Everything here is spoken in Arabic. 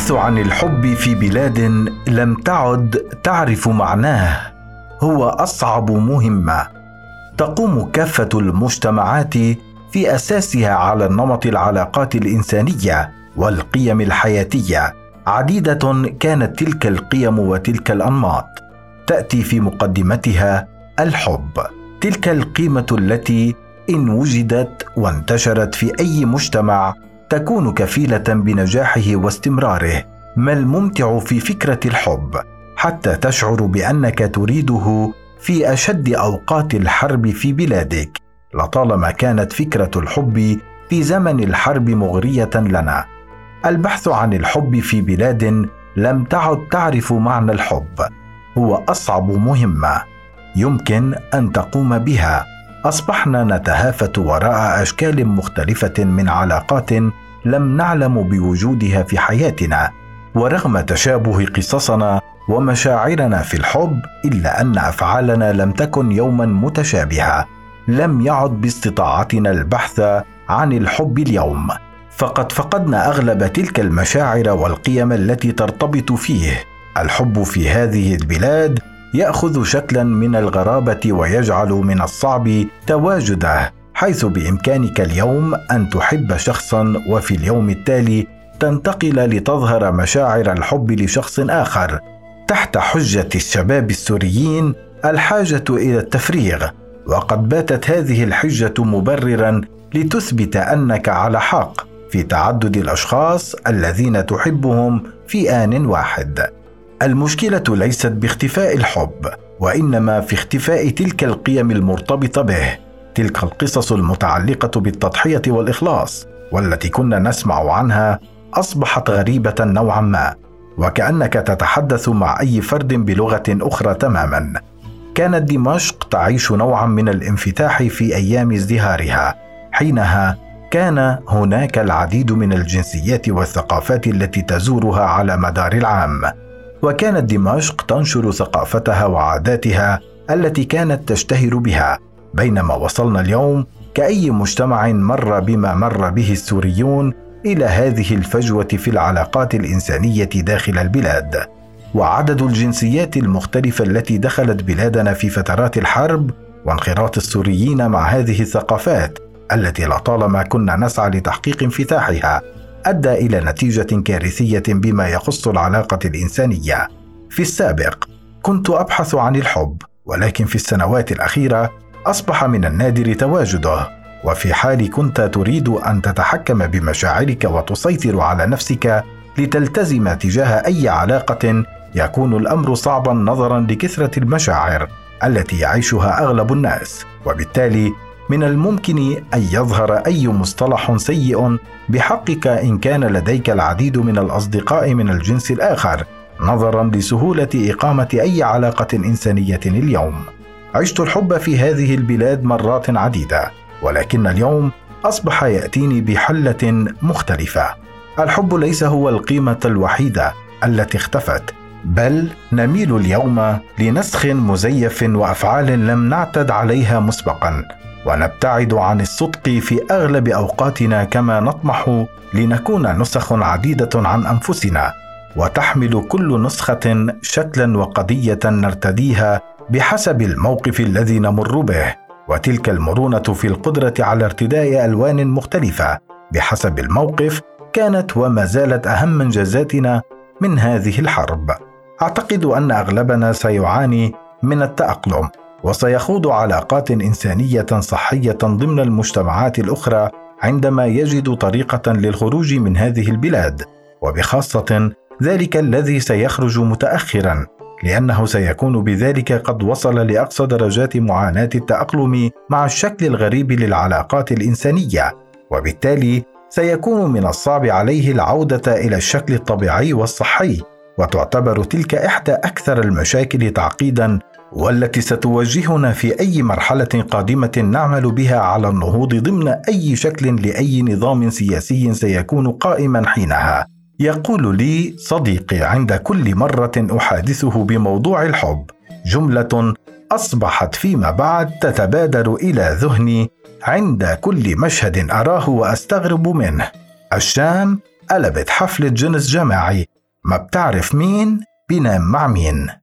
البحث عن الحب في بلاد لم تعد تعرف معناه. هو أصعب مهمة. تقوم كافة المجتمعات في أساسها على نمط العلاقات الإنسانية والقيم الحياتية. عديدة كانت تلك القيم وتلك الأنماط. تأتي في مقدمتها الحب. تلك القيمة التي إن وجدت وانتشرت في أي مجتمع تكون كفيلة بنجاحه واستمراره. ما الممتع في فكرة الحب؟ حتى تشعر بأنك تريده في أشد أوقات الحرب في بلادك. لطالما كانت فكرة الحب في زمن الحرب مغرية لنا. البحث عن الحب في بلاد لم تعد تعرف معنى الحب. هو أصعب مهمة. يمكن أن تقوم بها. أصبحنا نتهافت وراء أشكال مختلفة من علاقات لم نعلم بوجودها في حياتنا ورغم تشابه قصصنا ومشاعرنا في الحب إلا أن أفعالنا لم تكن يوما متشابهة. لم يعد باستطاعتنا البحث عن الحب اليوم. فقد فقدنا أغلب تلك المشاعر والقيم التي ترتبط فيه. الحب في هذه البلاد يأخذ شكلا من الغرابة ويجعل من الصعب تواجده حيث بإمكانك اليوم أن تحب شخصا وفي اليوم التالي تنتقل لتظهر مشاعر الحب لشخص آخر تحت حجة الشباب السوريين الحاجة إلى التفريغ. وقد باتت هذه الحجة مبررا لتثبت أنك على حق في تعدد الأشخاص الذين تحبهم في آن واحد. المشكلة ليست باختفاء الحب وإنما في اختفاء تلك القيم المرتبطة به تلك القصص المتعلقة بالتضحية والإخلاص والتي كنا نسمع عنها أصبحت غريبة نوعا ما وكأنك تتحدث مع أي فرد بلغة أخرى تماما. كانت دمشق تعيش نوعا من الانفتاح في أيام ازدهارها حينها كان هناك العديد من الجنسيات والثقافات التي تزورها على مدار العام. وكانت دمشق تنشر ثقافتها وعاداتها التي كانت تشتهر بها. بينما وصلنا اليوم كأي مجتمع مر بما مر به السوريون إلى هذه الفجوة في العلاقات الإنسانية داخل البلاد. وعدد الجنسيات المختلفة التي دخلت بلادنا في فترات الحرب وانخراط السوريين مع هذه الثقافات التي لطالما كنا نسعى لتحقيق انفتاحها أدى إلى نتيجة كارثية بما يخص العلاقة الإنسانية. في السابق كنت أبحث عن الحب ولكن في السنوات الأخيرة أصبح من النادر تواجده. وفي حال كنت تريد أن تتحكم بمشاعرك وتسيطر على نفسك لتلتزم تجاه أي علاقة يكون الأمر صعبا نظرا لكثرة المشاعر التي يعيشها أغلب الناس. وبالتالي من الممكن أن يظهر أي مصطلح سيء بحقك إن كان لديك العديد من الأصدقاء من الجنس الآخر نظرا لسهولة إقامة أي علاقة إنسانية اليوم. عشت الحب في هذه البلاد مرات عديدة ولكن اليوم أصبح يأتيني بحلة مختلفة. الحب ليس هو القيمة الوحيدة التي اختفت بل نميل اليوم لنسخ مزيف وأفعال لم نعتد عليها مسبقا. ونبتعد عن الصدق في أغلب أوقاتنا كما نطمح لنكون نسخ عديدة عن أنفسنا وتحمل كل نسخة شكلا وقضية نرتديها بحسب الموقف الذي نمر به. وتلك المرونة في القدرة على ارتداء ألوان مختلفة. بحسب الموقف كانت وما زالت أهم انجازاتنا من هذه الحرب. أعتقد أن أغلبنا سيعاني من التأقلم. وسيخوض علاقات إنسانية صحية ضمن المجتمعات الأخرى عندما يجد طريقة للخروج من هذه البلاد. وبخاصة ذلك الذي سيخرج متاخرا لأنه سيكون بذلك قد وصل لأقصى درجات معاناة التأقلم مع الشكل الغريب للعلاقات الإنسانية. وبالتالي سيكون من الصعب عليه العودة إلى الشكل الطبيعي والصحي وتعتبر تلك إحدى أكثر المشاكل تعقيدا والتي ستوجهنا في أي مرحلة قادمة نعمل بها على النهوض ضمن أي شكل لأي نظام سياسي سيكون قائما حينها. يقول لي صديقي عند كل مرة أحادثه بموضوع الحب جملة أصبحت فيما بعد تتبادر إلى ذهني عند كل مشهد أراه وأستغرب منه. الشام قلبت حفلة جنس جماعي ما بتعرف مين؟ بينام مع مين؟